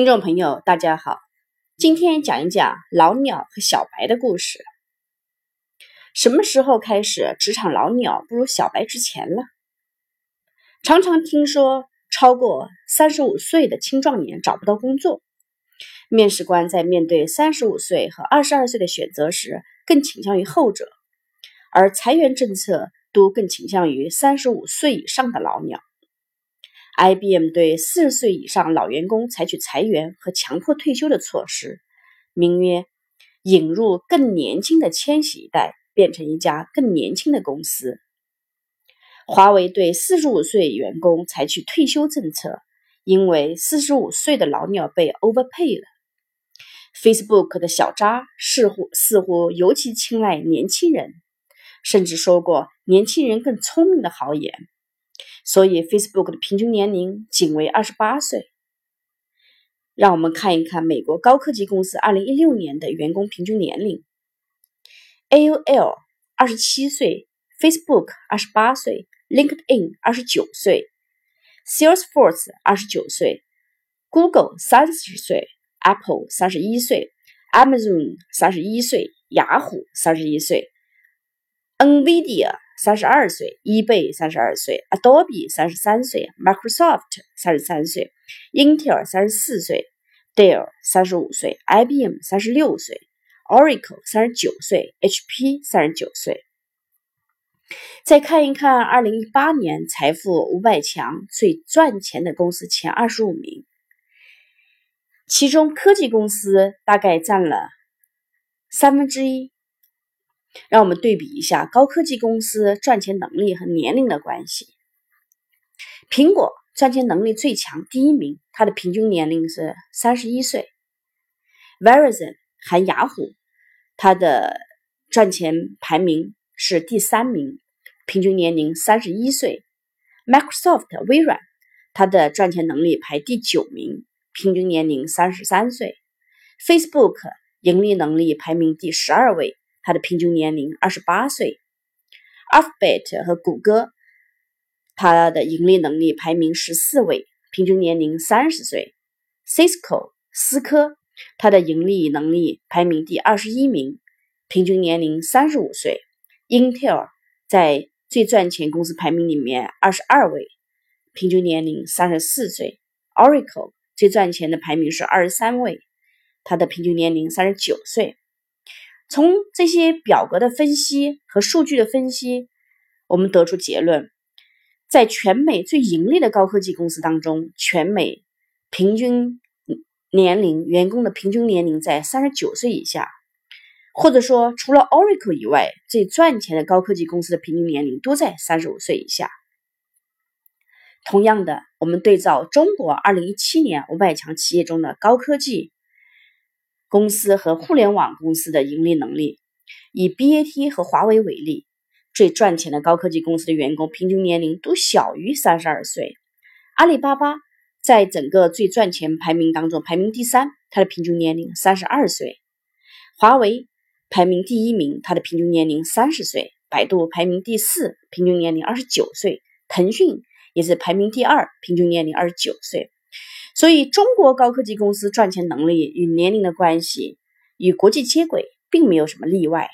听众朋友，大家好，今天讲一讲老鸟和小白的故事。什么时候开始职场老鸟不如小白值钱了？常常听说超过三十五岁的青壮年找不到工作，面试官在面对三十五岁和二十二岁的选择时，更倾向于后者，而裁员政策都更倾向于三十五岁以上的老鸟。IBM 对四十岁以上老员工采取裁员和强迫退休的措施，名曰“引入更年轻的千禧一代，变成一家更年轻的公司”。华为对四十五岁员工采取退休政策，因为四十五岁的老鸟被 overpay 了。Facebook 的小扎似乎似乎尤其青睐年轻人，甚至说过“年轻人更聪明”的豪言。所以，Facebook 的平均年龄仅为二十八岁。让我们看一看美国高科技公司二零一六年的员工平均年龄：AOL 二十七岁，Facebook 二十八岁，LinkedIn 二十九岁，Salesforce 二十九岁，Google 三十岁，Apple 三十一岁，Amazon 三十一岁，雅虎三十一岁，NVIDIA。三十二岁，eBay 三十二岁，Adobe 三十三岁，Microsoft 三十三岁，Intel 三十四岁，Dell 三十五岁，IBM 三十六岁，Oracle 三十九岁，HP 三十九岁。再看一看二零一八年财富五百强最赚钱的公司前二十五名，其中科技公司大概占了三分之一。让我们对比一下高科技公司赚钱能力和年龄的关系。苹果赚钱能力最强，第一名，它的平均年龄是三十一岁。Verizon 含雅虎，它的赚钱排名是第三名，平均年龄三十一岁。Microsoft 微软，它的赚钱能力排第九名，平均年龄三十三岁。Facebook 盈利能力排名第十二位。它的平均年龄二十八岁，Alphabet 和谷歌，它的盈利能力排名十四位，平均年龄三十岁。Cisco 思科，它的盈利能力排名第二十一名，平均年龄三十五岁。Intel 在最赚钱公司排名里面二十二位，平均年龄三十四岁。Oracle 最赚钱的排名是二十三位，它的平均年龄三十九岁。从这些表格的分析和数据的分析，我们得出结论：在全美最盈利的高科技公司当中，全美平均年龄员工的平均年龄在三十九岁以下，或者说除了 Oracle 以外，最赚钱的高科技公司的平均年龄都在三十五岁以下。同样的，我们对照中国二零一七年五百强企业中的高科技。公司和互联网公司的盈利能力，以 BAT 和华为为例，最赚钱的高科技公司的员工平均年龄都小于三十二岁。阿里巴巴在整个最赚钱排名当中排名第三，它的平均年龄三十二岁。华为排名第一名，它的平均年龄三十岁。百度排名第四，平均年龄二十九岁。腾讯也是排名第二，平均年龄二十九岁。所以，中国高科技公司赚钱能力与年龄的关系与国际接轨，并没有什么例外。